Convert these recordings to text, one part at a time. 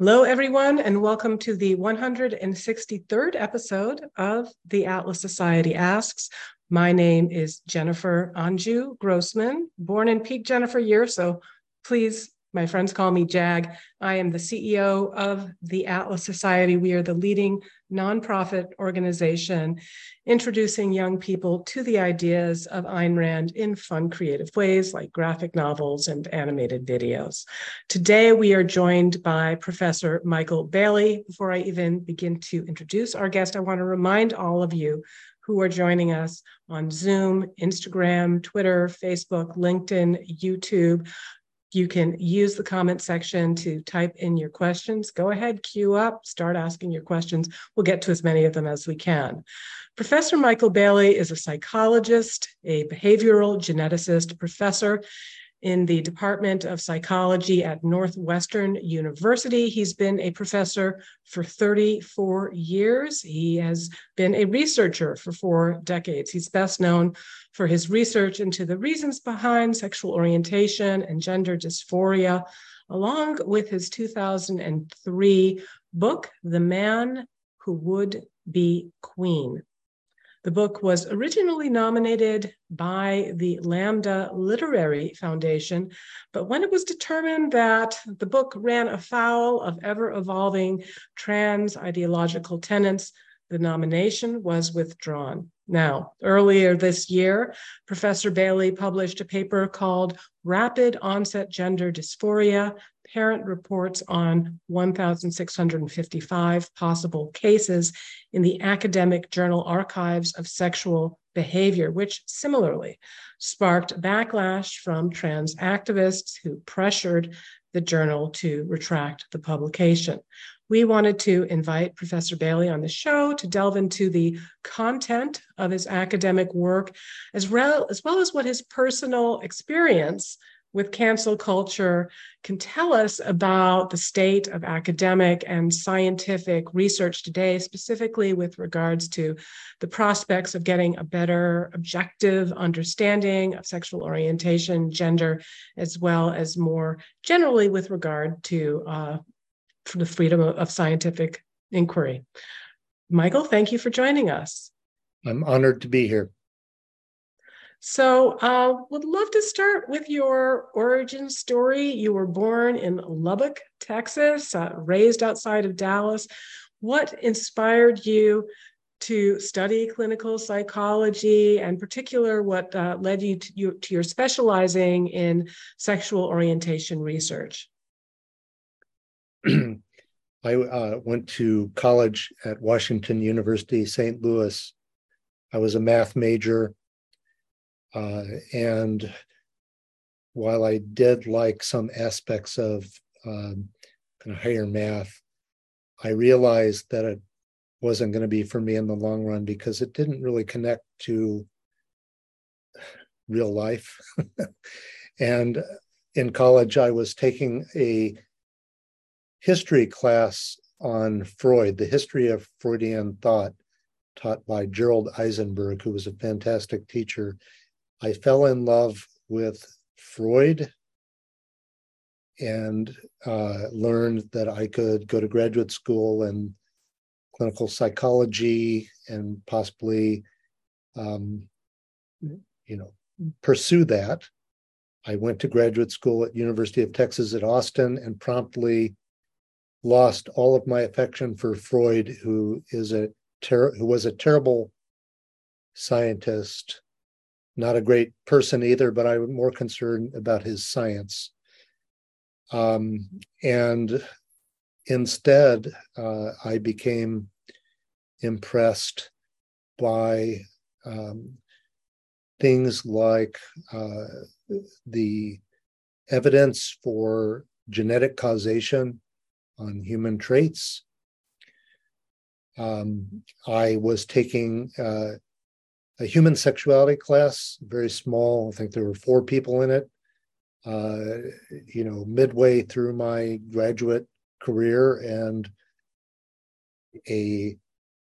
Hello, everyone, and welcome to the 163rd episode of the Atlas Society Asks. My name is Jennifer Anju Grossman, born in peak Jennifer year, so please my friends call me JAG. I am the CEO of the Atlas Society. We are the leading nonprofit organization introducing young people to the ideas of Ayn Rand in fun, creative ways like graphic novels and animated videos. Today, we are joined by Professor Michael Bailey. Before I even begin to introduce our guest, I want to remind all of you who are joining us on Zoom, Instagram, Twitter, Facebook, LinkedIn, YouTube you can use the comment section to type in your questions. Go ahead, queue up, start asking your questions. We'll get to as many of them as we can. Professor Michael Bailey is a psychologist, a behavioral geneticist, professor in the Department of Psychology at Northwestern University. He's been a professor for 34 years. He has been a researcher for four decades. He's best known for his research into the reasons behind sexual orientation and gender dysphoria, along with his 2003 book, The Man Who Would Be Queen. The book was originally nominated by the Lambda Literary Foundation, but when it was determined that the book ran afoul of ever evolving trans ideological tenets, the nomination was withdrawn. Now, earlier this year, Professor Bailey published a paper called Rapid Onset Gender Dysphoria Parent Reports on 1,655 Possible Cases in the Academic Journal Archives of Sexual Behavior, which similarly sparked backlash from trans activists who pressured the journal to retract the publication. We wanted to invite Professor Bailey on the show to delve into the content of his academic work, as well, as well as what his personal experience with cancel culture can tell us about the state of academic and scientific research today, specifically with regards to the prospects of getting a better objective understanding of sexual orientation, gender, as well as more generally with regard to uh, the freedom of scientific inquiry. Michael, thank you for joining us. I'm honored to be here. So, uh, would love to start with your origin story. You were born in Lubbock, Texas, uh, raised outside of Dallas. What inspired you to study clinical psychology, and particular, what uh, led you to, you to your specializing in sexual orientation research? I uh, went to college at Washington University, St. Louis. I was a math major. Uh, and while I did like some aspects of um, kind of higher math, I realized that it wasn't going to be for me in the long run because it didn't really connect to real life. and in college, I was taking a history class on Freud, the history of Freudian thought, taught by Gerald Eisenberg, who was a fantastic teacher. I fell in love with Freud and uh, learned that I could go to graduate school in clinical psychology and possibly, um, you know, pursue that. I went to graduate school at University of Texas at Austin and promptly lost all of my affection for Freud, who is a ter- who was a terrible scientist, not a great person either, but I was more concerned about his science. Um, and instead, uh, I became impressed by um, things like uh, the evidence for genetic causation on human traits. Um, I was taking uh, a human sexuality class, very small. I think there were four people in it. Uh, you know, midway through my graduate career, and a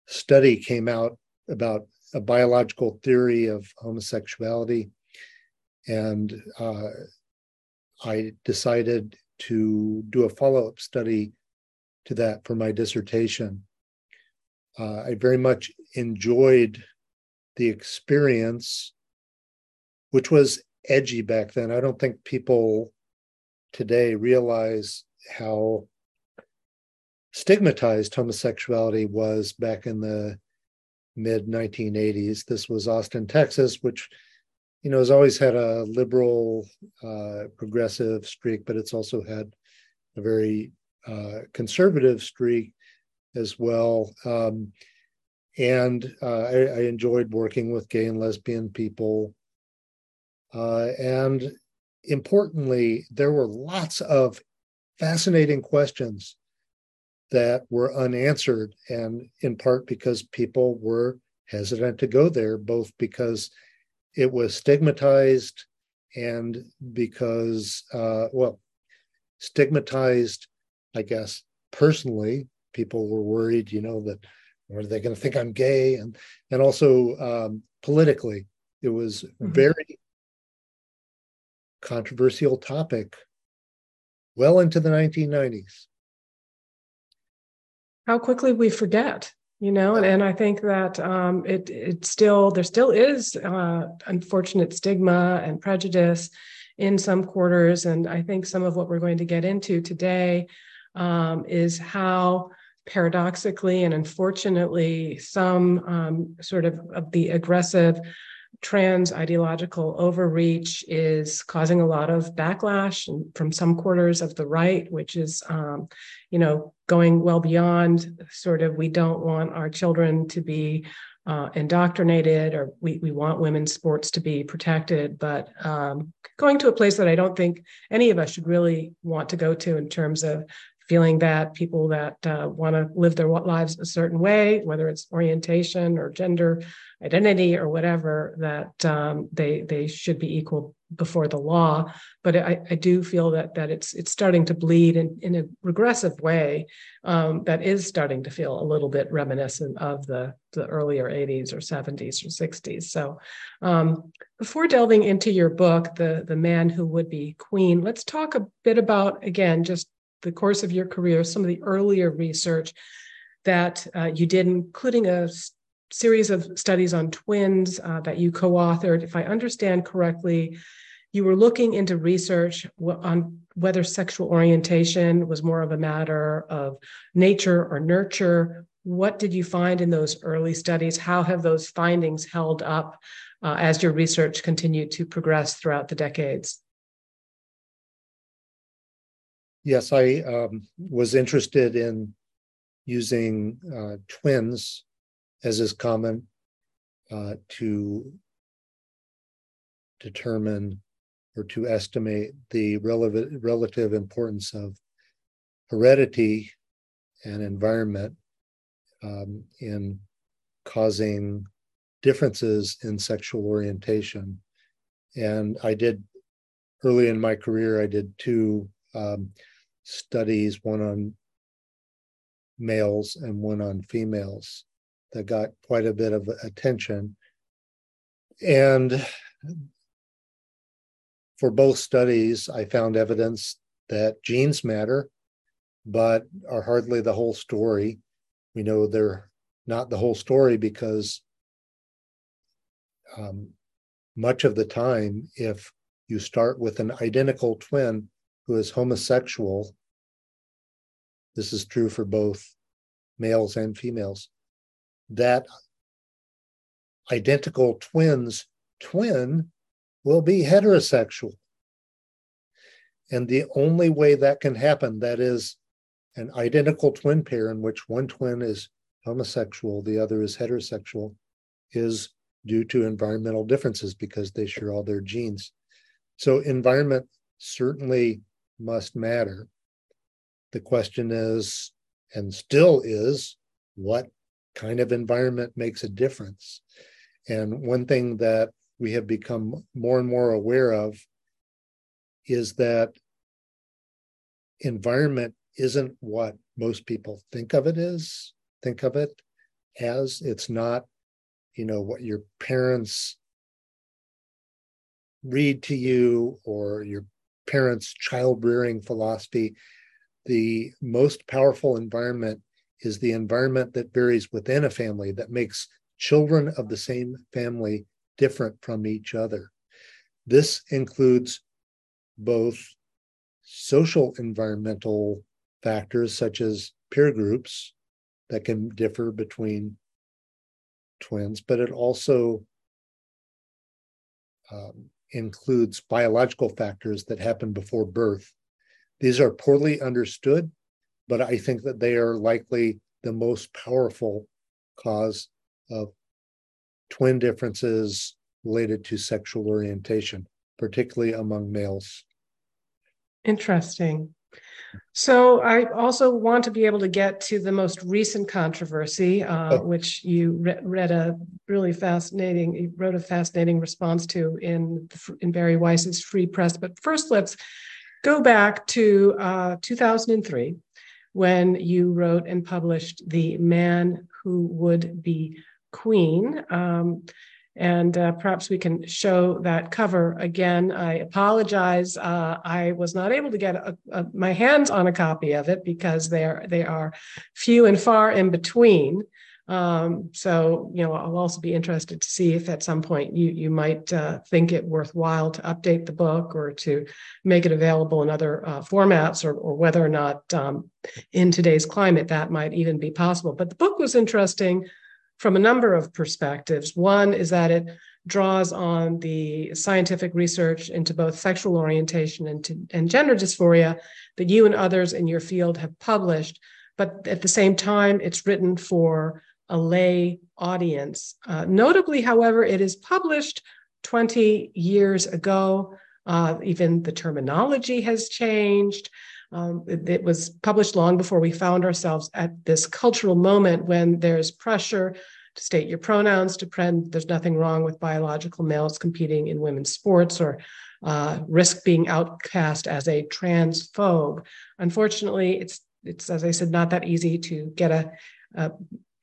study came out about a biological theory of homosexuality, and uh, I decided to do a follow up study to that for my dissertation. Uh, I very much enjoyed the experience, which was edgy back then. I don't think people today realize how stigmatized homosexuality was back in the mid 1980s. This was Austin, Texas, which you know has always had a liberal, uh, progressive streak, but it's also had a very uh, conservative streak as well. Um, and uh, I, I, enjoyed working with gay and lesbian people. Uh, and importantly, there were lots of fascinating questions that were unanswered, and in part because people were hesitant to go there, both because it was stigmatized and because, uh, well, stigmatized, I guess, personally. People were worried, you know, that are they going to think I'm gay? And and also um, politically, it was mm-hmm. very controversial topic well into the 1990s. How quickly we forget, you know, and, and I think that um, it it still there still is uh, unfortunate stigma and prejudice in some quarters, and I think some of what we're going to get into today um, is how paradoxically and unfortunately some um, sort of, of the aggressive trans ideological overreach is causing a lot of backlash from some quarters of the right, which is, um, you know, going well beyond sort of we don't want our children to be uh, indoctrinated or we, we want women's sports to be protected, but um, going to a place that I don't think any of us should really want to go to in terms of feeling that people that uh, want to live their lives a certain way, whether it's orientation or gender identity or whatever, that um, they they should be equal before the law. But I, I do feel that that it's it's starting to bleed in, in a regressive way um, that is starting to feel a little bit reminiscent of the the earlier 80s or 70s or 60s. So um, before delving into your book, the the man who would be queen, let's talk a bit about again just the course of your career, some of the earlier research that uh, you did, including a series of studies on twins uh, that you co authored. If I understand correctly, you were looking into research on whether sexual orientation was more of a matter of nature or nurture. What did you find in those early studies? How have those findings held up uh, as your research continued to progress throughout the decades? Yes, I um, was interested in using uh, twins, as is common, uh, to determine or to estimate the relevant, relative importance of heredity and environment um, in causing differences in sexual orientation. And I did early in my career, I did two um, studies, one on males and one on females, that got quite a bit of attention. And for both studies, I found evidence that genes matter, but are hardly the whole story. We know they're not the whole story because um, much of the time, if you start with an identical twin who is homosexual, this is true for both males and females, that identical twins twin will be heterosexual. And the only way that can happen, that is an identical twin pair in which one twin is homosexual, the other is heterosexual, is due to environmental differences because they share all their genes. So, environment certainly must matter. The question is, and still is, what kind of environment makes a difference? And one thing that we have become more and more aware of is that environment isn't what most people think of it as, think of it as. It's not, you know, what your parents read to you or your parents' child rearing philosophy. The most powerful environment is the environment that varies within a family that makes children of the same family different from each other. This includes both social environmental factors such as peer groups that can differ between twins, but it also um, includes biological factors that happen before birth. These are poorly understood, but I think that they are likely the most powerful cause of twin differences related to sexual orientation, particularly among males. Interesting. So I also want to be able to get to the most recent controversy, uh, oh. which you re- read a really fascinating, you wrote a fascinating response to in in Bari Weiss's Free Press. But first, let's go back to uh, 2003 when you wrote and published "The Man Who Would Be Queen." Um, and uh, perhaps we can show that cover again. I apologize. Uh, I was not able to get a, a, my hands on a copy of it because they are they are few and far in between. Um, so you know, I'll also be interested to see if at some point you you might uh, think it worthwhile to update the book or to make it available in other uh, formats, or or whether or not um, in today's climate that might even be possible. But the book was interesting from a number of perspectives. One is that it draws on the scientific research into both sexual orientation and, to, and gender dysphoria that you and others in your field have published. But at the same time, it's written for a lay audience. Uh, notably, however, it is published 20 years ago. Uh, even the terminology has changed. Um, it, it, was published long before we found ourselves at this cultural moment when there's pressure to state your pronouns, to pretend there's nothing wrong with biological males competing in women's sports or uh, risk being outcast as a transphobe. Unfortunately, it's it's as I said, not that easy to get a, a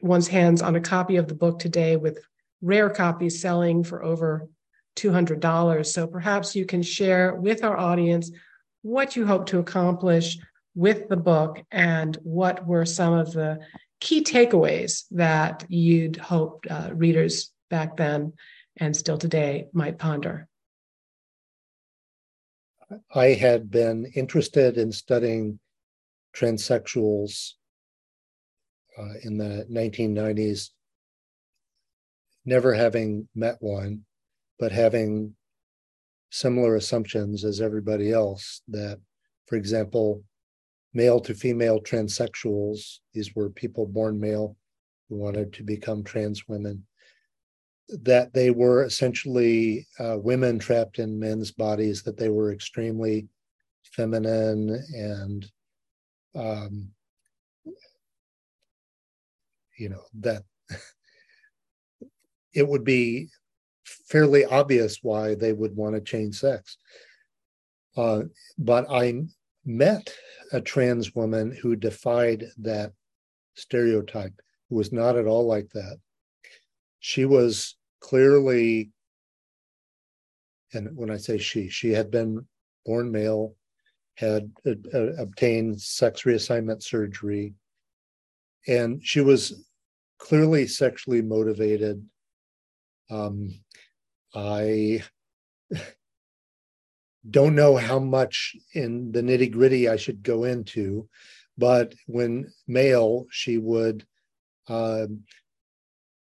one's hands on a copy of the book today with rare copies selling for over $200. So perhaps you can share with our audience what you hope to accomplish with the book and what were some of the key takeaways that you'd hope uh, readers back then and still today might ponder? I had been interested in studying transsexuals uh, in the 1990s, never having met one, but having similar assumptions as everybody else that, for example, male to female transsexuals, these were people born male who wanted to become trans women, that they were essentially uh, women trapped in men's bodies, that they were extremely feminine and um, you know that it would be fairly obvious why they would want to change sex. Uh, but I met a trans woman who defied that stereotype, who was not at all like that. She was clearly, and when I say she, she had been born male, had uh, obtained sex reassignment surgery, and she was clearly sexually motivated um, I don't know how much in the nitty gritty I should go into, but when male, she would uh,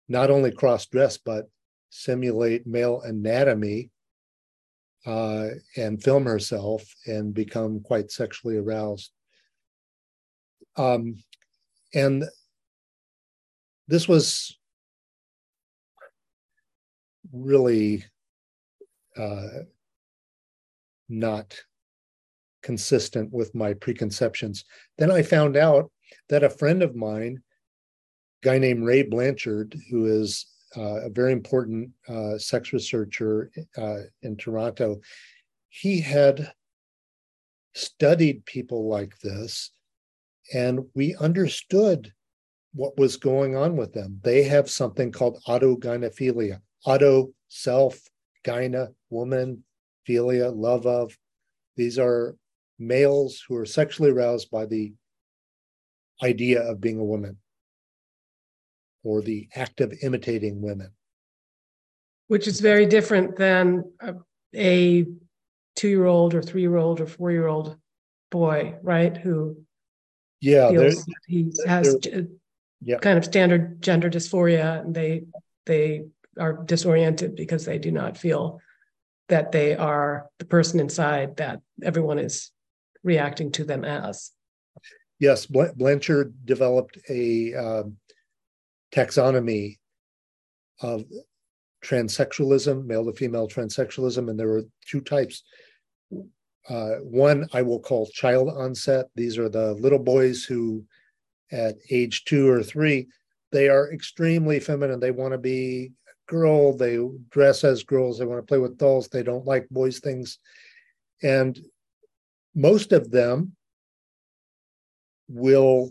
not only cross dress, but simulate male anatomy uh, and film herself and become quite sexually aroused. Um, and this was really uh, not consistent with my preconceptions. Then I found out that a friend of mine, a guy named Ray Blanchard, who is uh, a very important uh, sex researcher uh, in Toronto, he had studied people like this, and we understood what was going on with them. They have something called autogynephilia, auto self, gyna, woman, philia, love of. These are males who are sexually aroused by the idea of being a woman or the act of imitating women. Which is very different than a, a two year old or three year old or four year old boy, right? Who yeah, feels he has yeah. kind of standard gender dysphoria and they they are disoriented because they do not feel that they are the person inside that everyone is reacting to them as. Yes, Blanchard developed a um, taxonomy of transsexualism, male to female transsexualism, and there were two types. Uh, one I will call child onset. These are the little boys who, at age two or three, they are extremely feminine. They want to be a girl. They dress as girls. They want to play with dolls. They don't like boys' things. And most of them will,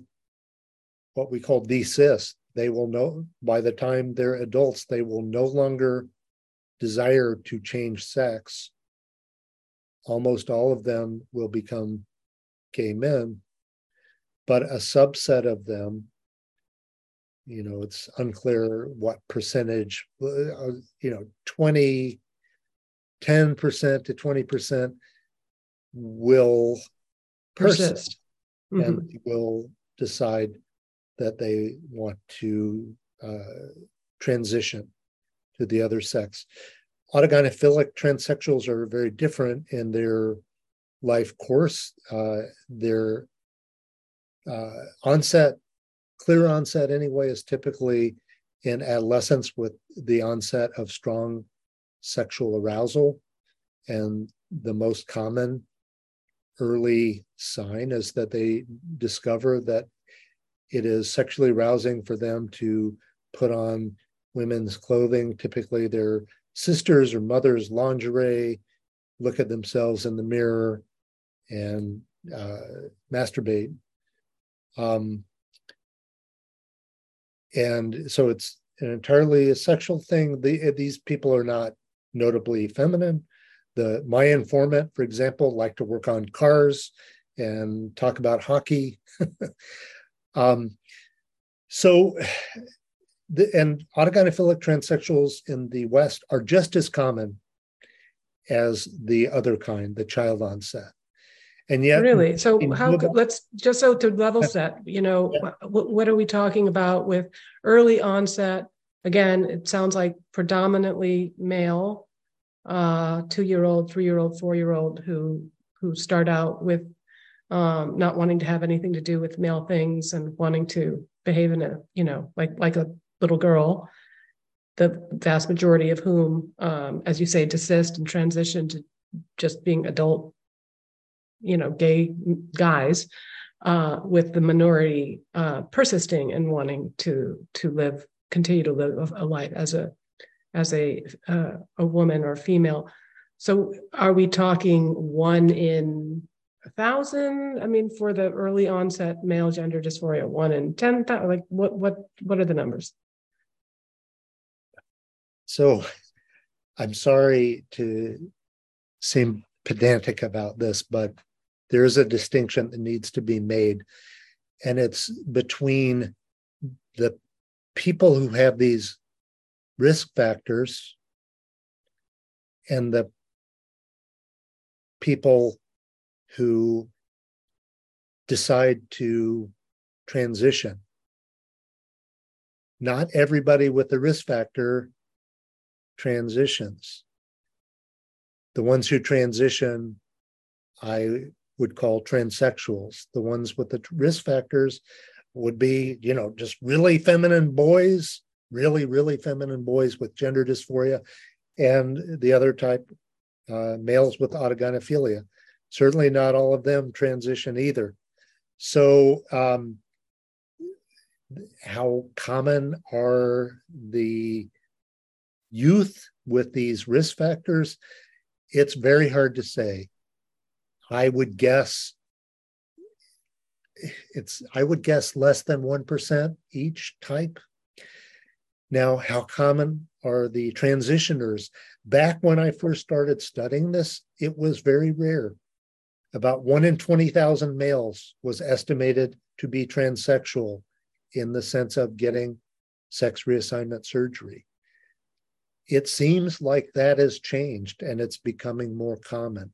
what we call desist. They will know by the time they're adults, they will no longer desire to change sex. Almost all of them will become gay men, but a subset of them you know it's unclear what percentage uh, you know 20 10% to 20% will persist mm-hmm. and will decide that they want to uh, transition to the other sex autogynephilic transsexuals are very different in their life course uh, their uh, onset clear onset anyway is typically in adolescence with the onset of strong sexual arousal. And the most common early sign is that they discover that it is sexually arousing for them to put on women's clothing, typically their sisters or mothers' lingerie, look at themselves in the mirror, and uh, masturbate. Um, and so it's an entirely a sexual thing. The, these people are not notably feminine. The my informant, for example, like to work on cars and talk about hockey. um, so, the, and autogynephilic transsexuals in the West are just as common as the other kind, the child onset. And yet really? So how let's just so to level set you know yeah. what, what are we talking about with early onset? Again it sounds like predominantly male uh two year old three year old four year old who who start out with um not wanting to have anything to do with male things and wanting to behave in a you know like like a little girl the vast majority of whom um as you say desist and transition to just being adult you know, gay guys, uh, with the minority uh, persisting and wanting to to live, continue to live a life as a as a uh, a woman or female. So, are we talking one in a thousand? I mean, for the early onset male gender dysphoria, one in ten thousand. Like, what what what are the numbers? So, I'm sorry to seem pedantic about this, but there is a distinction that needs to be made. And it's between the people who have these risk factors and the people who decide to transition. Not everybody with the risk factor transitions. The ones who transition, I would call transsexuals. The ones with the risk factors would be, you know, just really feminine boys, really, really feminine boys with gender dysphoria, and the other type, uh, males with autogynephilia. Certainly not all of them transition either. So, um, how common are the youth with these risk factors? It's very hard to say. I would guess it's I would guess less than 1% each type. Now, how common are the transitioners? Back when I first started studying this, it was very rare. About one in 20,000 males was estimated to be transsexual in the sense of getting sex reassignment surgery. It seems like that has changed and it's becoming more common.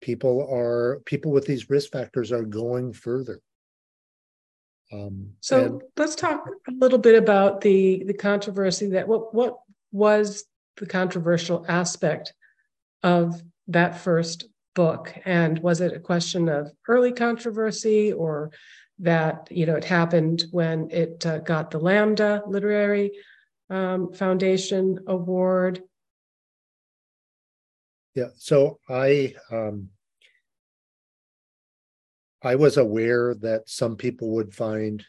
People are people with these risk factors are going further. Um, so and, let's talk a little bit about the the controversy that what what was the controversial aspect of that first book and was it a question of early controversy or that you know it happened when it uh, got the lambda literary um, foundation award yeah so i um, I was aware that some people would find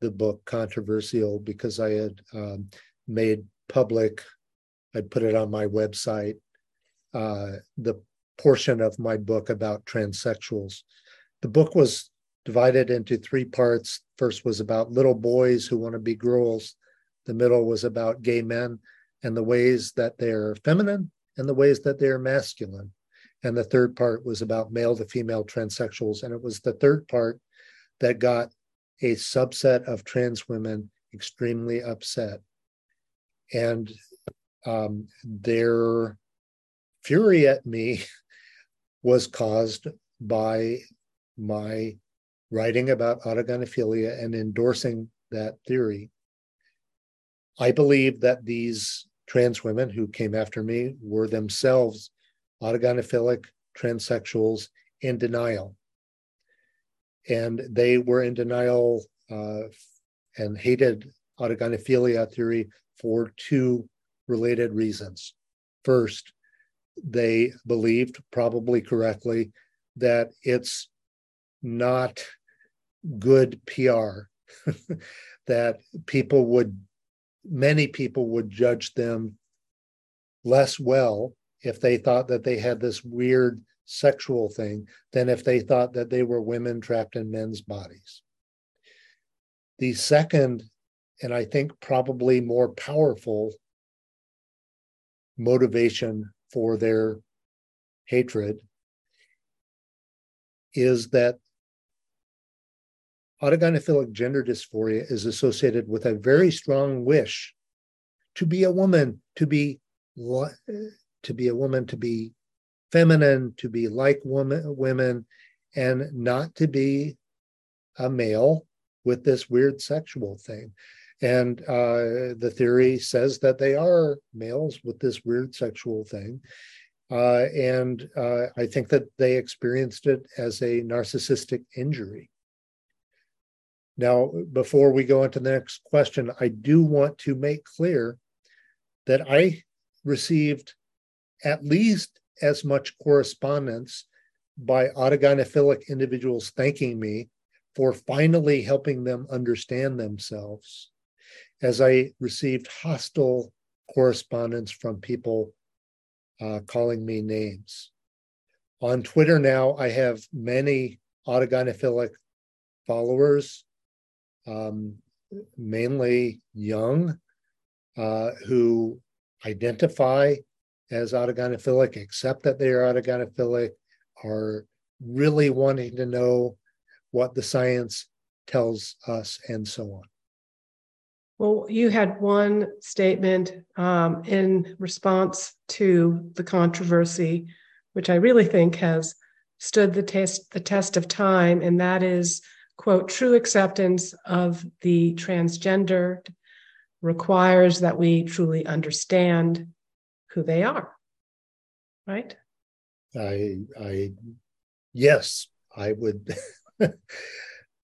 the book controversial because I had um, made public, I'd put it on my website, uh, the portion of my book about transsexuals. The book was divided into three parts. First was about little boys who want to be girls. The middle was about gay men and the ways that they're feminine and the ways that they're masculine. And the third part was about male to female transsexuals. And it was the third part that got a subset of trans women extremely upset. And um, their fury at me was caused by my writing about autogynephilia and endorsing that theory. I believe that these trans women who came after me were themselves autogynephilic transsexuals in denial. And they were in denial uh, and hated autogynephilia theory for two related reasons. First, they believed, probably correctly, that it's not good PR, that people would, many people would judge them less well if they thought that they had this weird sexual thing than if they thought that they were women trapped in men's bodies. The second, and I think probably more powerful motivation for their hatred is that autogynephilic gender dysphoria is associated with a very strong wish to be a woman, to be to be a woman, to be feminine, to be like woman, women, and not to be a male with this weird sexual thing. And uh, the theory says that they are males with this weird sexual thing. Uh, and uh, I think that they experienced it as a narcissistic injury. Now, before we go into the next question, I do want to make clear that I received at least as much correspondence by autogynephilic individuals thanking me for finally helping them understand themselves as I received hostile correspondence from people uh, calling me names. On Twitter now, I have many autogynephilic followers, um, mainly young, uh, who identify as autogynephilic, accept that they are autogynephilic, are really wanting to know what the science tells us, and so on. Well, you had one statement um, in response to the controversy, which I really think has stood the test the test of time, and that is, quote, true acceptance of the transgender requires that we truly understand who they are. Right? I I yes, I would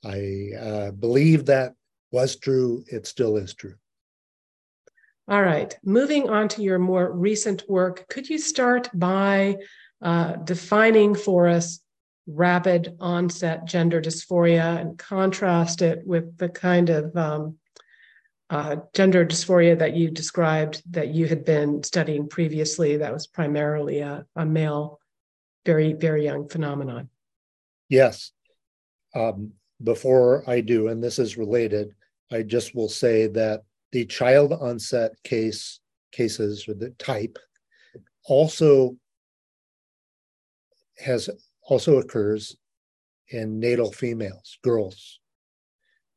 I uh, believe that was true. It still is true. All right. Moving on to your more recent work, could you start by uh, defining for us rapid onset gender dysphoria and contrast it with the kind of um, uh, gender dysphoria that you described that you had been studying previously that was primarily a, a male very very young phenomenon. Yes. Um, before i do and this is related i just will say that the child onset case cases or the type also has also occurs in natal females, girls.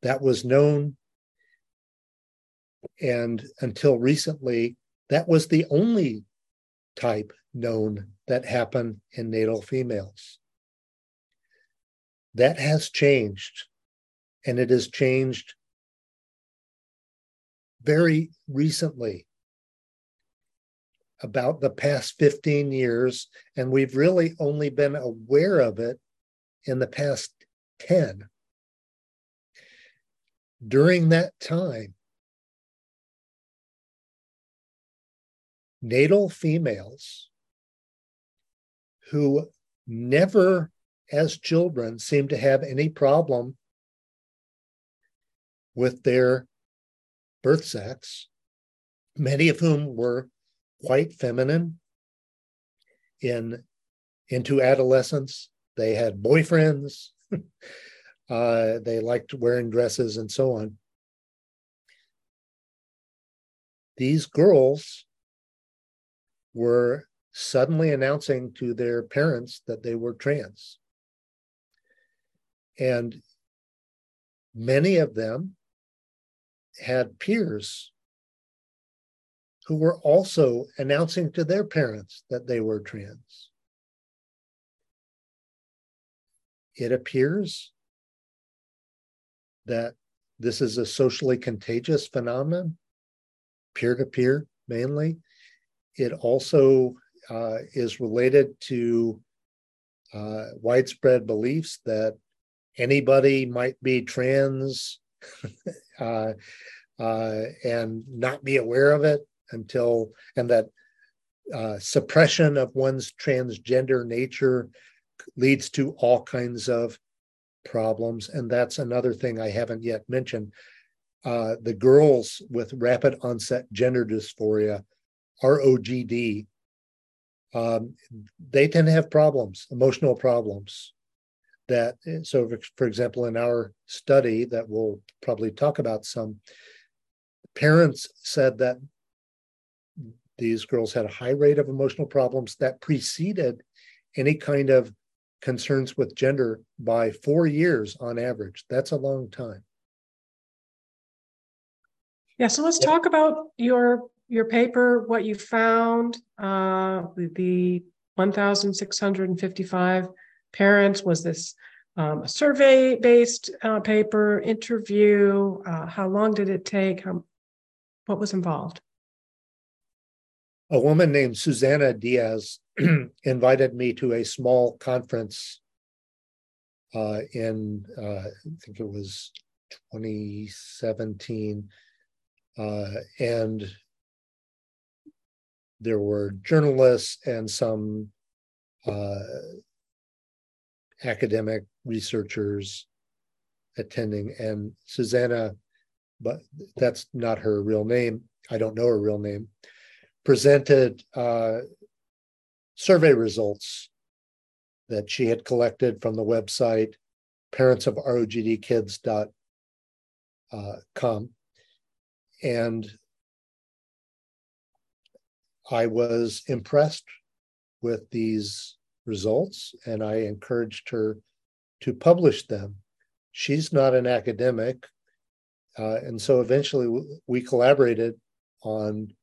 That was known, and until recently, that was the only type known that happened in natal females. That has changed, and it has changed very recently about the past 15 years, and we've really only been aware of it in the past 10. During that time, natal females who never, as children, seemed to have any problem with their birth sex, many of whom were quite feminine in into adolescence. They had boyfriends. uh, they liked wearing dresses and so on. These girls were suddenly announcing to their parents that they were trans. And many of them had peers who were also announcing to their parents that they were trans. It appears that this is a socially contagious phenomenon, peer to peer mainly. It also uh, is related to uh, widespread beliefs that anybody might be trans uh, uh, and not be aware of it until, and that uh, suppression of one's transgender nature leads to all kinds of problems. And that's another thing I haven't yet mentioned. Uh, the girls with rapid onset gender dysphoria, ROGD, um, they tend to have problems, emotional problems. That so, for example, in our study that we'll probably talk about some, parents said that these girls had a high rate of emotional problems that preceded any kind of concerns with gender by four years on average. That's a long time. Yeah, so let's talk about your your paper, what you found, uh, the 1,655 parents. Was this um, a survey based uh, paper, interview? Uh, how long did it take? How, what was involved? A woman named Suzanna Diaz invited me to a small conference uh, in, uh, I think it was 2017. Uh, and there were journalists and some uh, academic researchers attending. And Suzanna, but that's not her real name. I don't know her real name presented uh, survey results that she had collected from the website parents of rogdkids.com. Uh, and I was impressed with these results and I encouraged her to publish them. She's not an academic. Uh, and so eventually we collaborated on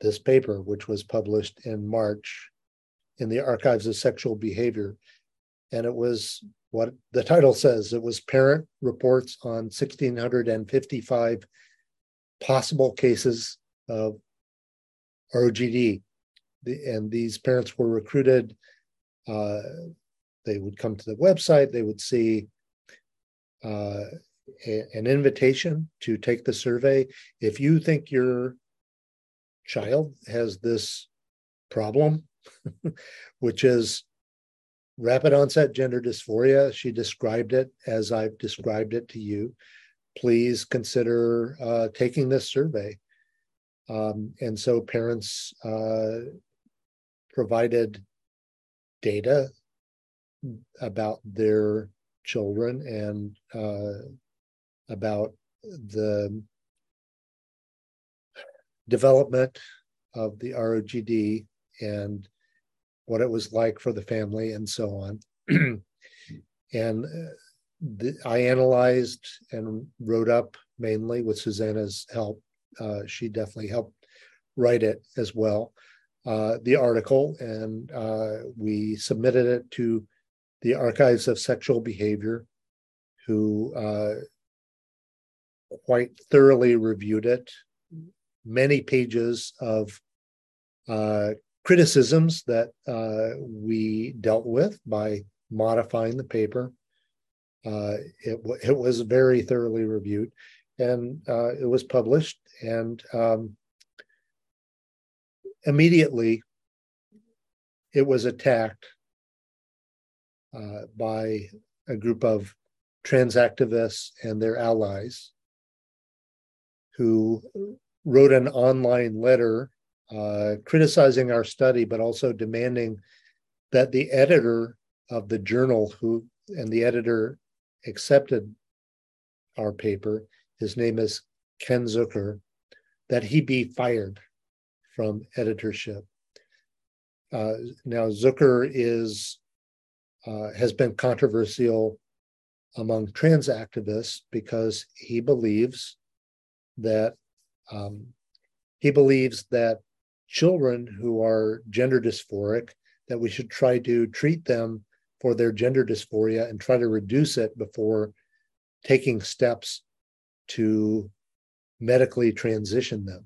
this paper, which was published in March in the Archives of Sexual Behavior. And it was what the title says it was Parent Reports on 1,655 Possible Cases of ROGD. And these parents were recruited. Uh, they would come to the website, they would see uh, a, an invitation to take the survey. If you think you're child has this problem, which is rapid onset gender dysphoria. She described it as I've described it to you. Please consider uh, taking this survey. Um, and so parents uh, provided data about their children and uh, about the development of the ROGD and what it was like for the family, and so on. and uh, the, I analyzed and wrote up mainly with Suzanna's help. Uh, she definitely helped write it as well. Uh, the article, and uh, we submitted it to the Archives of Sexual Behavior, who uh, quite thoroughly reviewed it. Many pages of uh, criticisms that uh, we dealt with by modifying the paper. Uh, it, it was very thoroughly reviewed and uh, it was published. And um, immediately it was attacked uh, by a group of trans activists and their allies who wrote an online letter uh, criticizing our study, but also demanding that the editor of the journal, who and the editor accepted our paper, his name is Ken Zucker, that he be fired from editorship. Uh, now Zucker is uh, has been controversial among trans activists because he believes that um, he believes that children who are gender dysphoric that we should try to treat them for their gender dysphoria and try to reduce it before taking steps to medically transition them.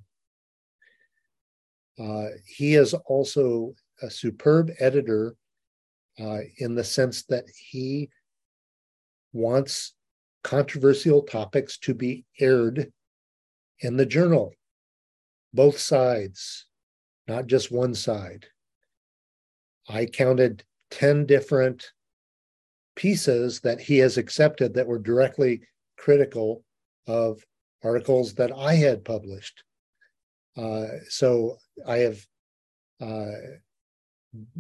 Uh, he is also a superb editor uh, in the sense that he wants controversial topics to be aired in the journal, both sides, not just one side. I counted 10 different pieces that he has accepted that were directly critical of articles that I had published. Uh, so I have uh,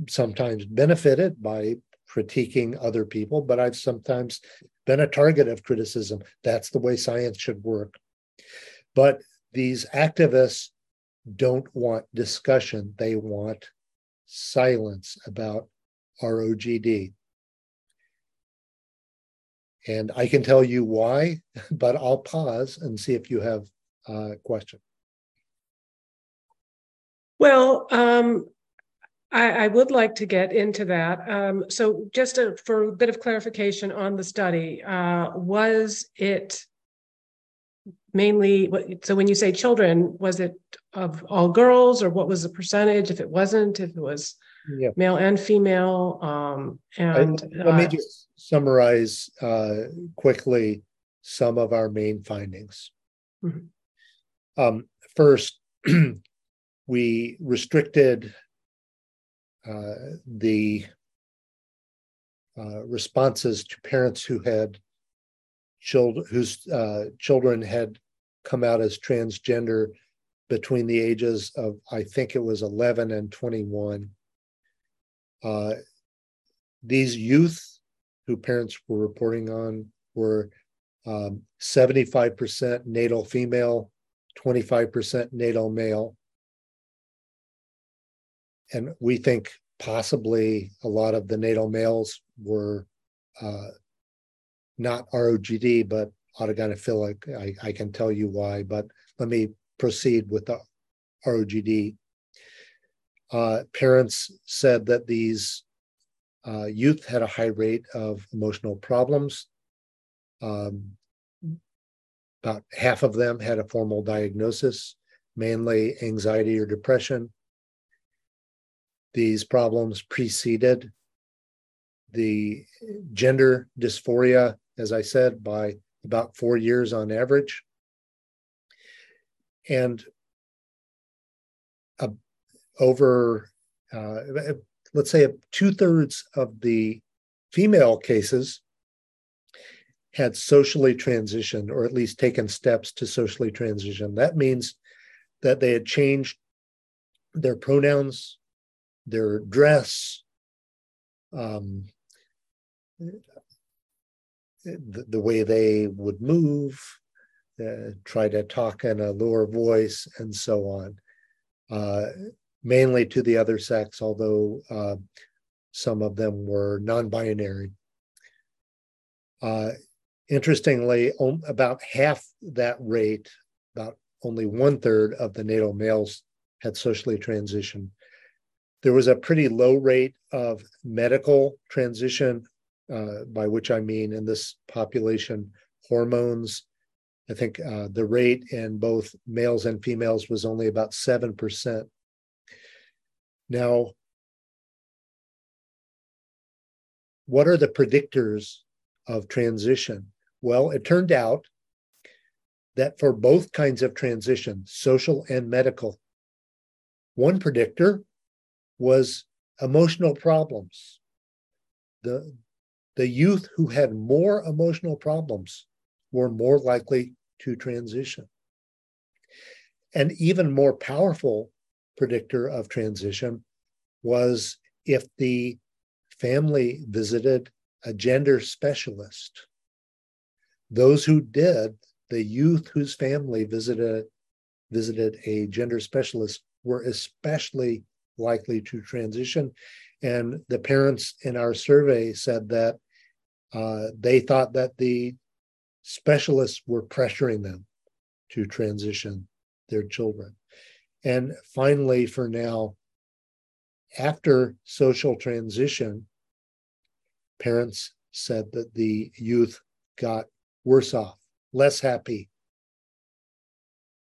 sometimes benefited by critiquing other people, but I've sometimes been a target of criticism. That's the way science should work. But these activists don't want discussion, they want silence about ROGD. And I can tell you why, but I'll pause and see if you have a question. Well, um, I, I, would like to get into that. Um, so, just a, for a bit of clarification on the study, uh, was it mainly? So, when you say children, was it of all girls, or what was the percentage? If it wasn't, if it was yeah. male and female, um, and I, let me uh, just summarize uh, quickly some of our main findings. Mm-hmm. Um, first, we restricted uh, the uh, responses to parents who had children whose uh, children had come out as transgender between the ages of I think it was 11 and 21. Uh, these youth who parents were reporting on were um, 75% natal female, 25% natal male and we think possibly a lot of the natal males were uh, not ROGD, but autogynephilic. I, I can tell you why, but let me proceed with the ROGD. Uh, parents said that these uh, youth had a high rate of emotional problems. Um, about half of them had a formal diagnosis, mainly anxiety or depression. These problems preceded the gender dysphoria, as I said, by about four years on average. And uh, over, uh, let's say, two thirds of the female cases had socially transitioned or at least taken steps to socially transition. That means that they had changed their pronouns, their dress, um, the, the, way they would move, uh, try to talk in a lower voice, and so on. Uh, mainly to the other sex, although uh, some of them were non binary. Uh, interestingly, about half that rate, about only one third of the natal males had socially transitioned. There was a pretty low rate of medical transition, uh, by which I mean in this population, hormones. I think uh, the rate in both males and females was only about 7%. Now, what are the predictors of transition? Well, it turned out that for both kinds of transition, social and medical, one predictor was emotional problems. The, the youth who had more emotional problems were more likely to transition. An even more powerful predictor of transition was if the family visited a gender specialist. Those who did, the youth whose family visited visited a gender specialist were especially likely to transition. And the parents in our survey said that uh, they thought that the specialists were pressuring them to transition their children. And finally, for now, after social transition, parents said that the youth got worse off, less happy.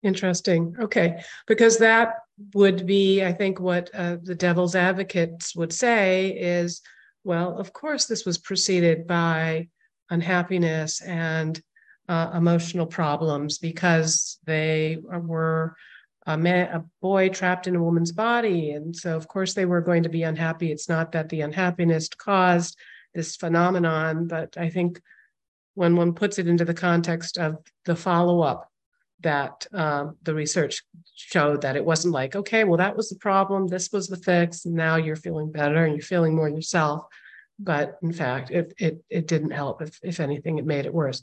Interesting. Okay. Because that would be, I think, what uh, the devil's advocates would say is well, of course, this was preceded by unhappiness and uh, emotional problems because they were a, man, a boy trapped in a woman's body. And so, of course, they were going to be unhappy. It's not that the unhappiness caused this phenomenon, but I think when one puts it into the context of the follow up, that um, the research showed that it wasn't like, okay, well, that was the problem, this was the fix, now you're feeling better and you're feeling more yourself. But in fact, it, it, it didn't help. If, if anything, it made it worse.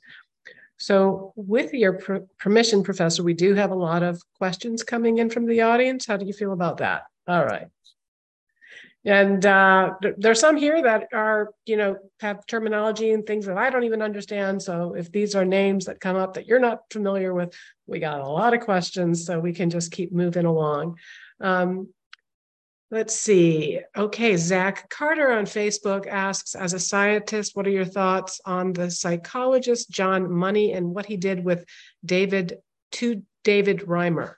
So, with your per- permission, Professor, we do have a lot of questions coming in from the audience. How do you feel about that? All right. And uh, there's some here that are, you know, have terminology and things that I don't even understand. So, if these are names that come up that you're not familiar with, we got a lot of questions. So, we can just keep moving along. Um, Let's see. Okay, Zach Carter on Facebook asks As a scientist, what are your thoughts on the psychologist John Money and what he did with David to David Reimer?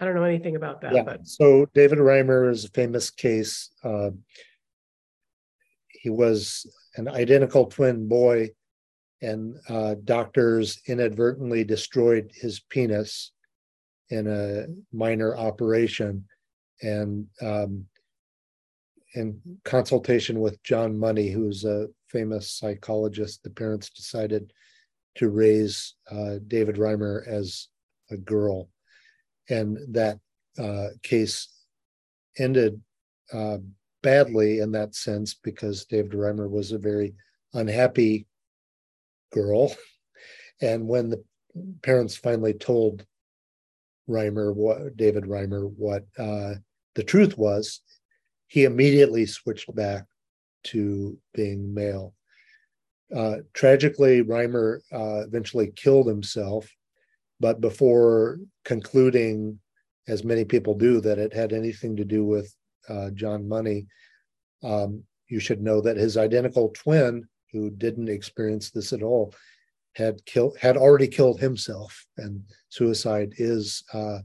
I don't know anything about that. Yeah. But. So, David Reimer is a famous case. Uh, he was an identical twin boy, and uh, doctors inadvertently destroyed his penis in a minor operation and um, in consultation with John Money, who's a famous psychologist, the parents decided to raise uh, David Reimer as a girl, and that uh, case ended uh, badly in that sense because David Reimer was a very unhappy girl, and when the parents finally told Reimer what David Reimer what uh, the truth was, he immediately switched back to being male. Uh, tragically, Reimer uh, eventually killed himself, but before concluding, as many people do, that it had anything to do with uh, John Money, um, you should know that his identical twin, who didn't experience this at all, had killed had already killed himself, and suicide is uh,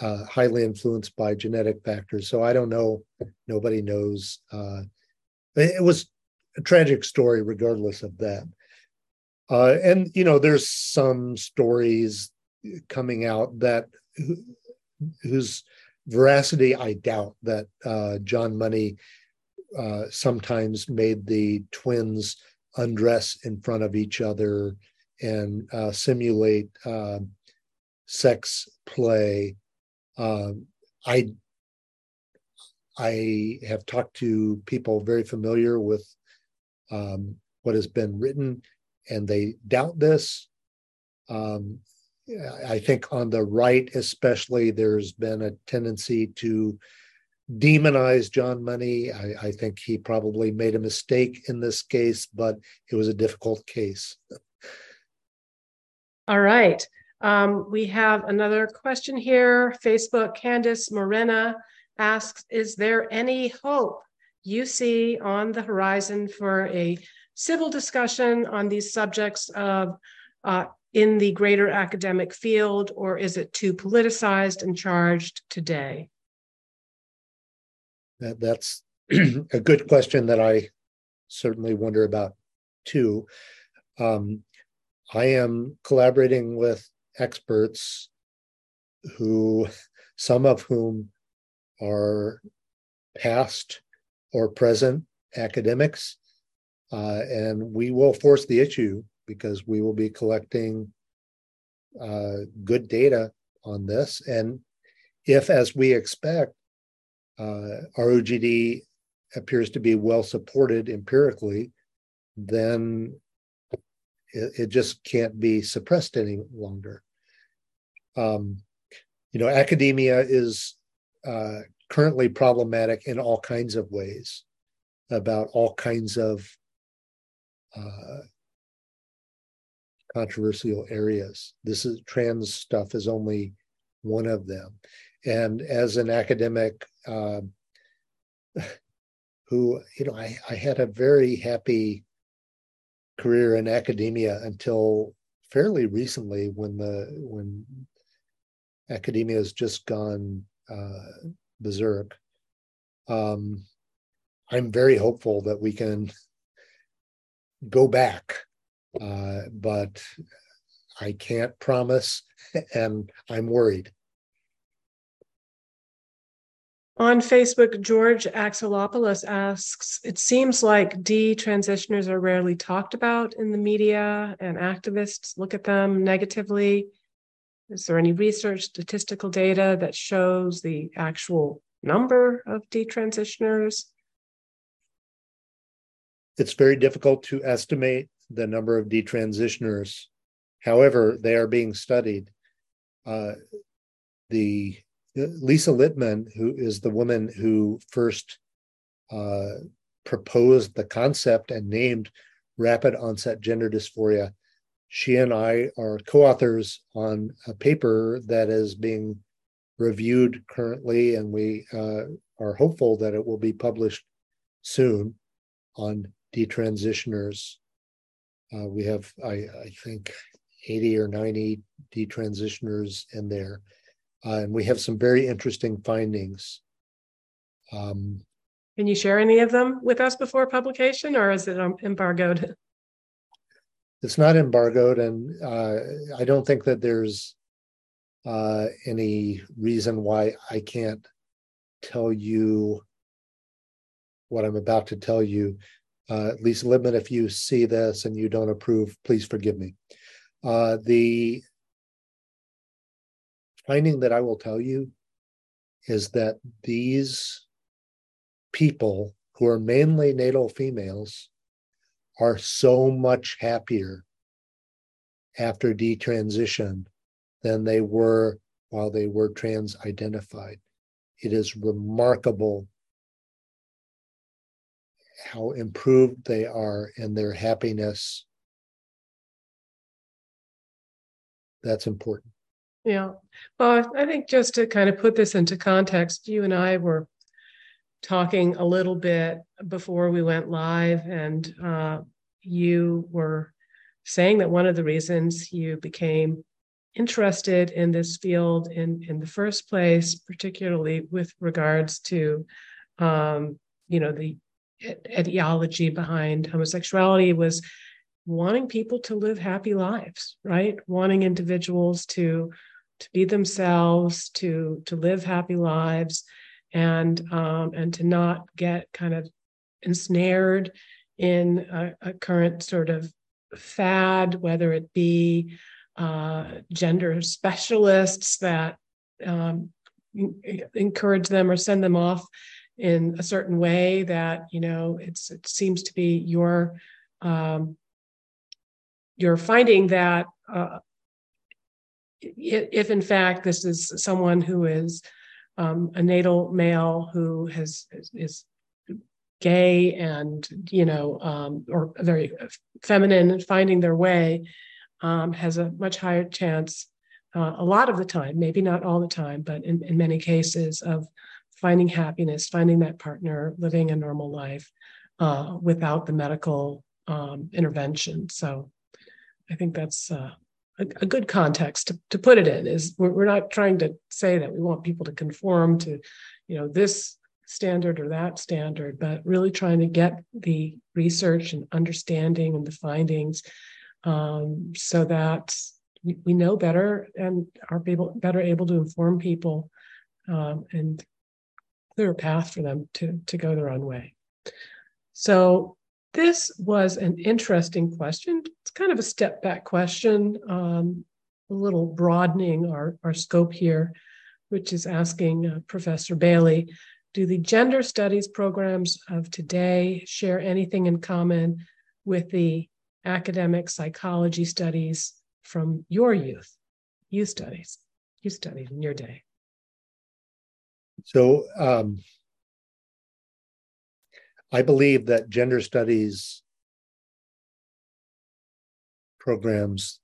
uh, highly influenced by genetic factors. So I don't know. Nobody knows. Uh, it was a tragic story, regardless of that. Uh, and you know, there's some stories coming out that whose veracity I doubt. That uh, John Money uh, sometimes made the twins undress in front of each other and uh, simulate sex play um, I I have talked to people very familiar with um, what has been written, and they doubt this. Um, I think on the right, especially, there's been a tendency to demonize John Money. I, I, think he probably made a mistake in this case, but it was a difficult case. All right. Um, we have another question here. Facebook, Candice Morena asks Is there any hope you see on the horizon for a civil discussion on these subjects of uh, in the greater academic field, or is it too politicized and charged today? That, that's a good question that I certainly wonder about too. Um, I am collaborating with experts who, some of whom are past or present academics, uh, and we will force the issue because we will be collecting uh, good data on this. And if, as we expect, uh, ROGD appears to be well supported empirically, then it, it, just can't be suppressed any longer. Um, you know, academia is uh, currently problematic in all kinds of ways about all kinds of uh, controversial areas. This is trans stuff is only one of them. And as an academic uh, who, you know, I, I had a very happy career in academia until fairly recently when the when academia has just gone uh, berserk. Um, I'm very hopeful that we can go back uh, but I can't promise, and I'm worried. On Facebook, George Axelopoulos asks It seems like detransitioners are rarely talked about in the media, and activists look at them negatively. Is there any research, statistical data that shows the actual number of detransitioners? It's very difficult to estimate the number of detransitioners. However, they are being studied. Uh, the Lisa Littman, who is the woman who first uh, proposed the concept and named rapid onset gender dysphoria, she and I are co-authors on a paper that is being reviewed currently, and we uh, are hopeful that it will be published soon on detransitioners uh, we have, I, I think, 80 or 90 detransitioners in there. Uh, and we have some very interesting findings. Um, Can you share any of them with us before publication, or is it um, embargoed? It's not embargoed, and uh, I don't think that there's uh, any reason why I can't tell you what I'm about to tell you uh, Lisa Littman, if you see this and you don't approve, please forgive me. Uh, the finding that I will tell you is that these people who are mainly natal females are so much happier after detransition than they were while they were trans identified. It is remarkable how improved they are in their happiness. That's important. Yeah. Well, I think just to kind of put this into context, you and I were talking a little bit before we went live, and uh, you were saying that one of the reasons you became interested in this field in in the first place, particularly with regards to um, you know the ideology behind homosexuality was wanting people to live happy lives right? Wanting individuals to to be themselves to to live happy lives and um, and to not get kind of ensnared in a, a current sort of fad whether it be uh, gender specialists that um, encourage them or send them off in a certain way that you know it seems to be your um, you're finding that uh, if in fact this is someone who is um, a natal male who has is gay and you know um, or very feminine and finding their way um, has a much higher chance uh, a lot of the time maybe not all the time but in, in many cases of finding happiness finding that partner living a normal life uh, without the medical um, intervention. So i think that's uh, a, a, good context to, to put it in is we're, we're not trying to say that we want people to conform to you know this standard or that standard, but really trying to get the research and understanding and the findings um, so that we, know better and are able, better able to inform people um, and clear path for them to, to go their own way. So this was an interesting question. It's kind of a step back question, um, a little broadening our, our scope here, which is asking uh, Professor Bailey do the gender studies programs of today share anything in common with the academic psychology studies from your youth, you studies, you studied in your day? So um, I believe that gender studies programs,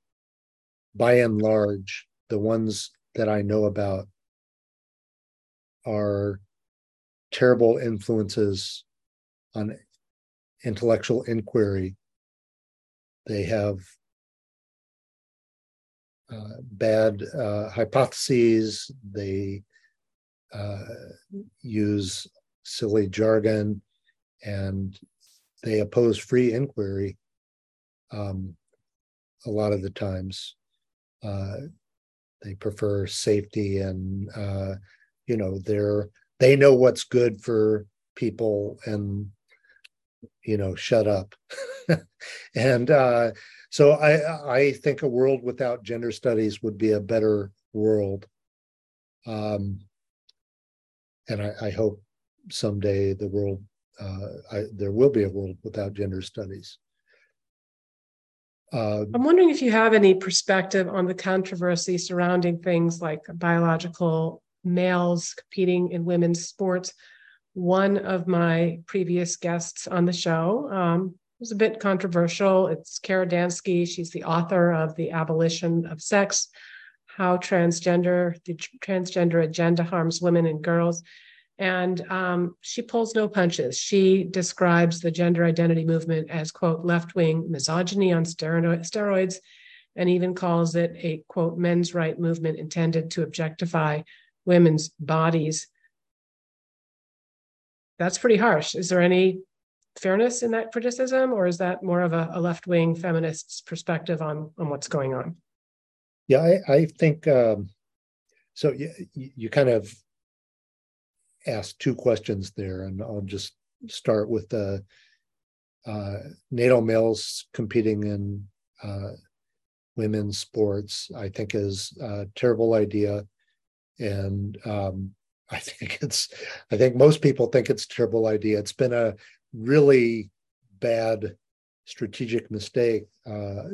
by and large, the ones that I know about, are terrible influences on intellectual inquiry. They have uh, bad uh, hypotheses. They uh, use silly jargon and they oppose free inquiry um, a lot of the times. Uh, they prefer safety and, uh, you know, they're they know what's good for people and you know shut up and uh, so i i think a world without gender studies would be a better world um, and I, I hope someday the world uh, I, there will be a world without gender studies uh, I'm wondering if you have any perspective on the controversy surrounding things like biological males competing in women's sports. One of my previous guests on the show um, was a bit controversial. It's Kara Dansky. She's the author of The Abolition of Sex How Transgender, the Transgender Agenda Harms Women and Girls. And um, she pulls no punches. She describes the gender identity movement as, quote, left wing misogyny on steroids, and even calls it a, quote, men's right movement intended to objectify women's bodies. That's pretty harsh. Is there any fairness in that criticism, or is that more of a, a left wing feminist's perspective on, on what's going on? Yeah, I, I think um, so. You, you kind of asked two questions there, and I'll just start with the uh, natal males competing in uh, women's sports. I think is a terrible idea and um, I think it's I think most people think it's a terrible idea. It's been a really bad strategic mistake uh,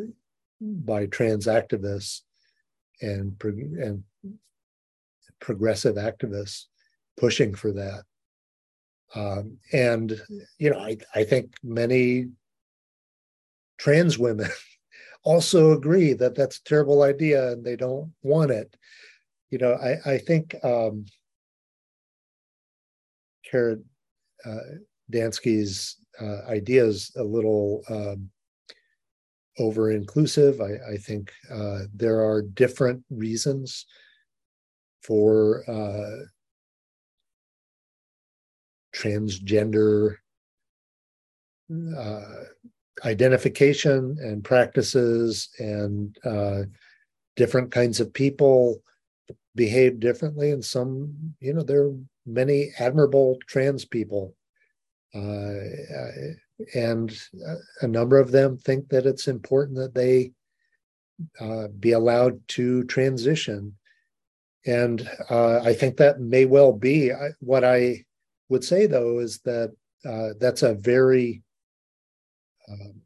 by trans activists and and progressive activists pushing for that. Um, and you know, I, I think many trans women also agree that that's a terrible idea and they don't want it you know, I, I think um, Kara uh, Dansky's uh, idea is a little um, over inclusive. I, I think uh, there are different reasons for uh, transgender uh, identification and practices and uh, different kinds of people behave differently and some you know there are many admirable trans people uh, and a number of them think that it's important that they uh, be allowed to transition and uh, i think that may well be I, what i would say though is that uh, that's a very um,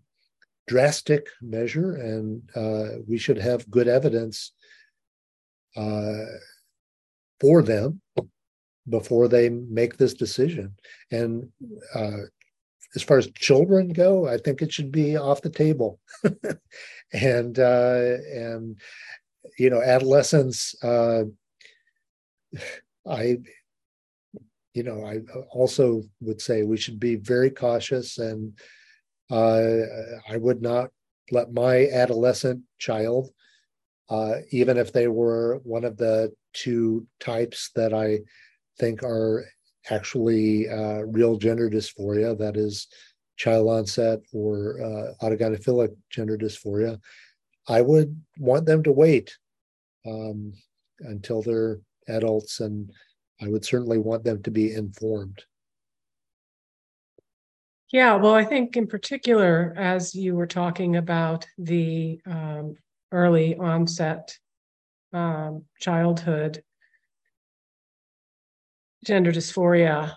drastic measure and uh, we should have good evidence uh, for them before they make this decision. And uh, as far as children go, I think it should be off the table. and uh, and you know, adolescents. Uh, I you know, I also would say we should be very cautious, and uh, I would not let my adolescent child, uh, even if they were one of the two types that I think are actually uh, real gender dysphoria, that is child onset or uh, autogynephilic gender dysphoria, I would want them to wait um, until they're adults, and I would certainly want them to be informed. Yeah, well, I think in particular, as you were talking about the um, early onset um, childhood gender dysphoria,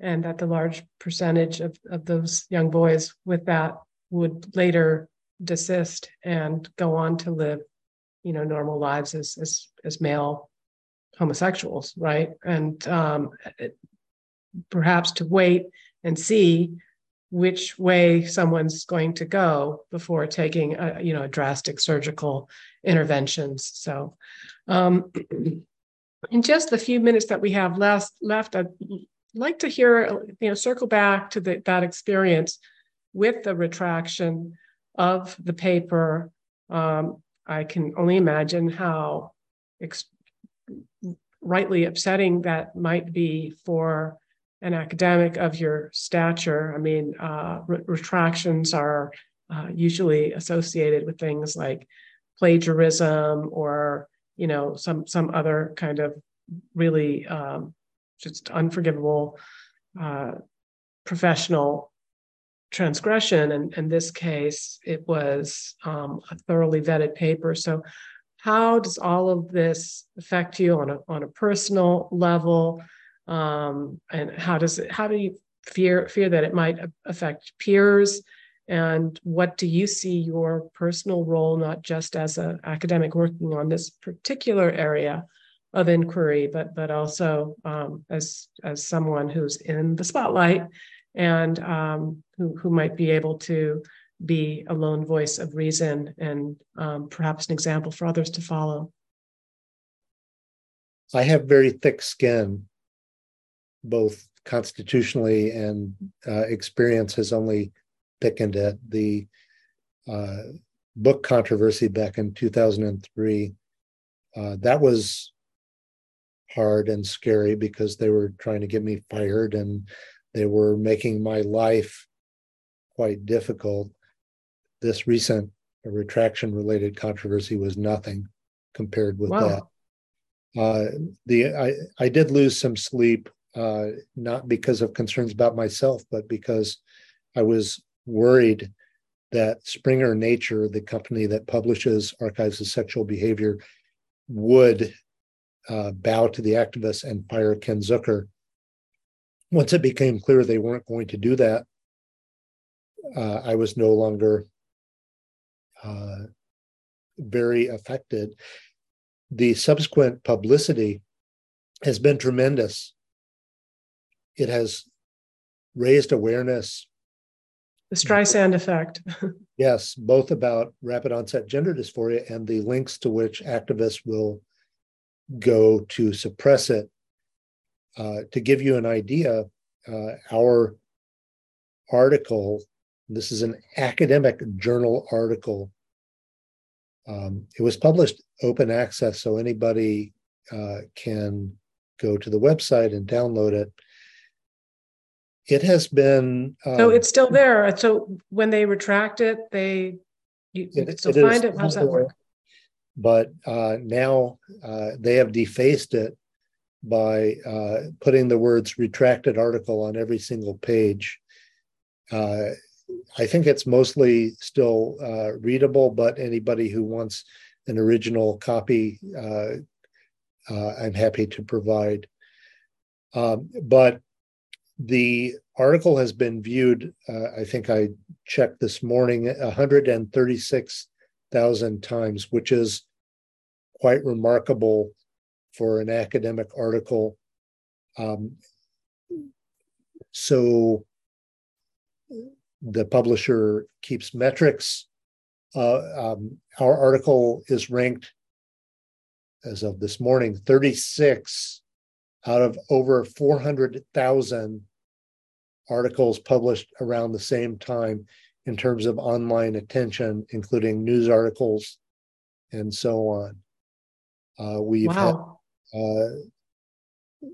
and that the large percentage of, of those young boys with that would later desist and go on to live, you know, normal lives as as as male homosexuals, right? And um, it, perhaps to wait and see which way someone's going to go before taking a, you know drastic surgical interventions. So um, in just the few minutes that we have left, left, I'd like to hear, you know, circle back to the, that experience with the retraction of the paper. Um, I can only imagine how ex- rightly upsetting that might be for an academic of your stature. I mean, uh, re- retractions are uh, usually associated with things like plagiarism or you know some some other kind of really um, just unforgivable uh, professional transgression. And in this case it was um, a thoroughly vetted paper. So how does all of this affect you on a, on a personal level? Um, and how does it how do you fear fear that it might affect peers and what do you see your personal role not just as an academic working on this particular area of inquiry but but also um, as as someone who's in the spotlight and um, who who might be able to be a lone voice of reason and um, perhaps an example for others to follow? I have very thick skin both constitutionally and uh, experience has only thickened it. The uh, book controversy back in 2003, uh, that was hard and scary because they were trying to get me fired and they were making my life quite difficult. This recent retraction related controversy was nothing compared with wow. that. Uh, the I, I did lose some sleep, uh, not because of concerns about myself, but because I was worried that Springer Nature, the company that publishes archives of sexual behavior, would uh, bow to the activists and fire Ken Zucker. Once it became clear they weren't going to do that, uh, I was no longer uh, very affected. The subsequent publicity has been tremendous. It has raised awareness the Streisand effect. yes, both about rapid onset gender dysphoria and the links to which activists will go to suppress it. Uh, to give you an idea, uh, our article, this is an academic journal article. Um, it was published open access, so anybody uh, can go to the website and download it it has been. Um, so it's still there. So when they retract it, they you, still it find it. How does that work? But uh, now uh, they have defaced it by uh, putting the words retracted article on every single page. Uh, I think it's mostly still uh, readable, but anybody who wants an original copy, uh, I'm happy to provide. Um, but the article has been viewed, uh, I think I checked this morning, 136,000 times, which is quite remarkable for an academic article. Um, so the publisher keeps metrics. Uh, um, our article is ranked as of this morning 36 out of over 400,000 articles published around the same time in terms of online attention, including news articles and so on. Uh, we've wow. had uh,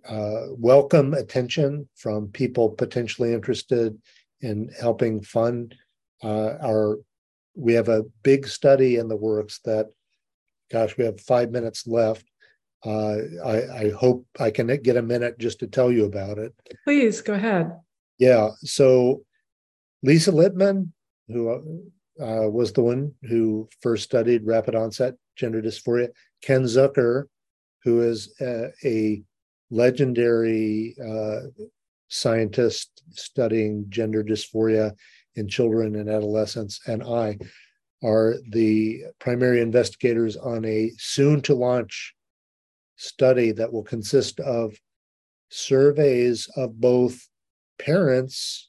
uh, welcome attention from people potentially interested in helping fund uh, our. We have a big study in the works that, gosh, we have five minutes left. Uh, I, I hope I can get a minute just to tell you about it. Please go ahead. Yeah. So Lisa Littman, who uh, was the one who first studied rapid onset gender dysphoria, Ken Zucker, who is a, a legendary uh, scientist studying gender dysphoria in children and adolescents, and I are the primary investigators on a soon to launch study that will consist of surveys of both parents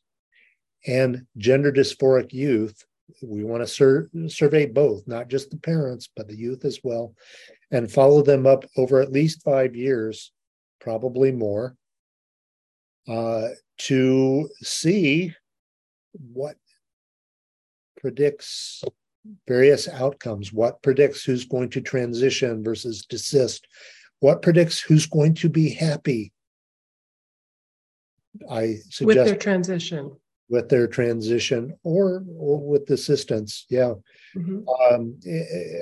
and gender dysphoric youth. We want to sur- survey both, not just the parents, but the youth as well, and follow them up over at least five years, probably more, uh, to see what predicts various outcomes, what predicts who's going to transition versus desist, what predicts who's going to be happy I suggest with their transition, with their transition, or or with assistance. Yeah, mm-hmm. um,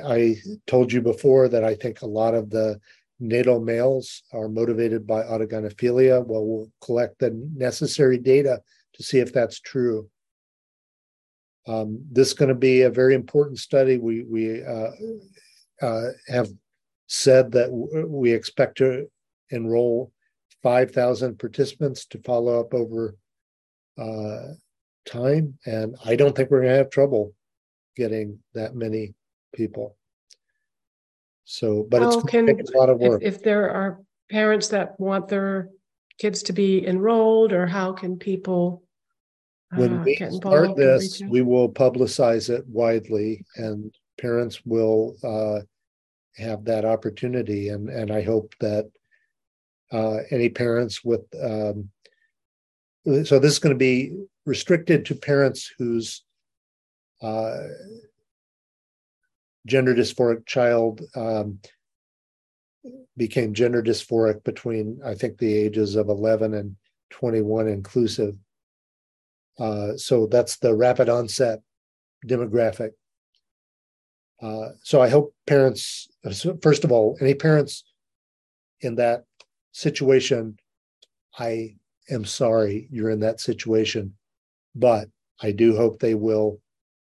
I told you before that I think a lot of the natal males are motivated by autogynephilia. Well, we'll collect the necessary data to see if that's true. Um, this is going to be a very important study. We we uh, uh, have said that w- we expect to enroll 5,000 participants to follow up over uh, time. And I don't think we're going to have trouble getting that many people. So, but it's can, a lot of work. If, if there are parents that want their kids to be enrolled, or how can people uh, when we start this, we will publicize it widely, and parents will uh, have that opportunity. And and I hope that uh, any parents with um, so this is going to be restricted to parents whose uh, gender dysphoric child um, became gender dysphoric between I think the ages of 11 and 21 inclusive. Uh, so that's the rapid onset demographic. Uh, so I hope parents, first of all, any parents in that situation, I am sorry you're in that situation, but I do hope they will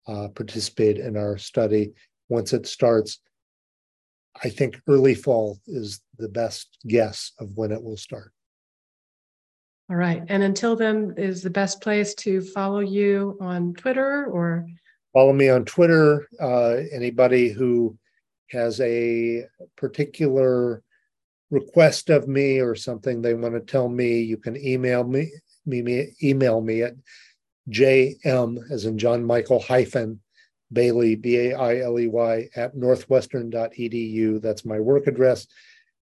uh, participate in our study once it starts. I think early fall is the best guess of when it will start. All right. And until then, is the best place to follow you on Twitter or? Follow me on Twitter. Uh, anybody who has a particular request of me or something they want to tell me, you can email me, me, me email me at jm as in John Michael hyphen Bailey B A I L E Y at northwestern.edu. That's my work address.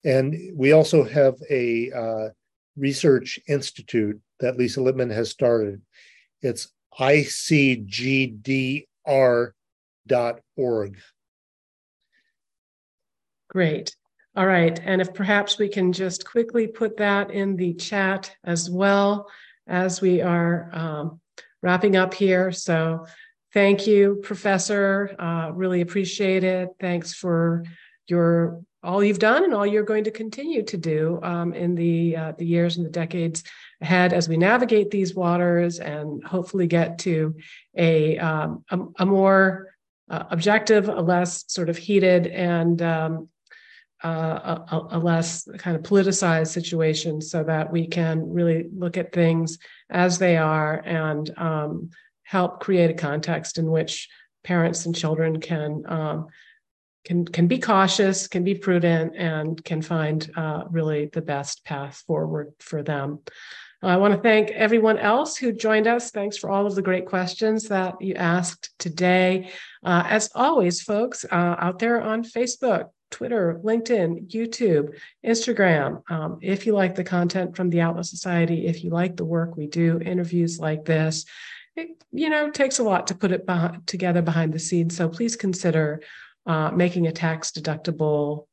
And we also have a uh, research institute that Lisa Littman has started. It's icgdr.org. Great. All right. And if perhaps we can just quickly put that in the chat as well as we are um, wrapping up here. So thank you, Professor. Uh, really appreciate it. Thanks for your all you've done and all you're going to continue to do um, in the uh, the years and the decades ahead as we navigate these waters and hopefully get to a um, a, a, more uh, objective, a less sort of heated and um, uh, a, a, less kind of politicized situation so that we can really look at things as they are and um, help create a context in which parents and children can um, can can be cautious, can be prudent, and can find uh, really the best path forward for them. I want to thank everyone else who joined us. Thanks for all of the great questions that you asked today. Uh, as always, folks, uh, out there on Facebook, Twitter, LinkedIn, YouTube, Instagram. Um, if you like the content from the Atlas Society, if you like the work we do, interviews like this, it, you know, takes a lot to put it behind, together behind the scenes. So please consider uh, making a tax deductible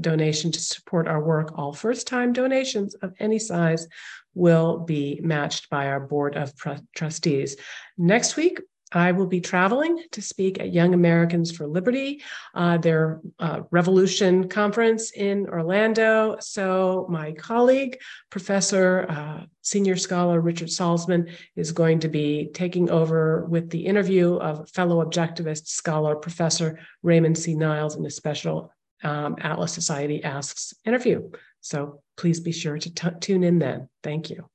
donation to support our work. All first time donations of any size will be matched by our board of trustees. Next week, I will be traveling to speak at Young Americans for Liberty, uh, their uh, Revolution conference in Orlando. So, my colleague, Professor, uh, Senior Scholar Richard Salsman, is going to be taking over with the interview of fellow objectivist scholar Professor Raymond C. Niles in a special um, Atlas Society Asks interview. So, please be sure to t- tune in then. Thank you.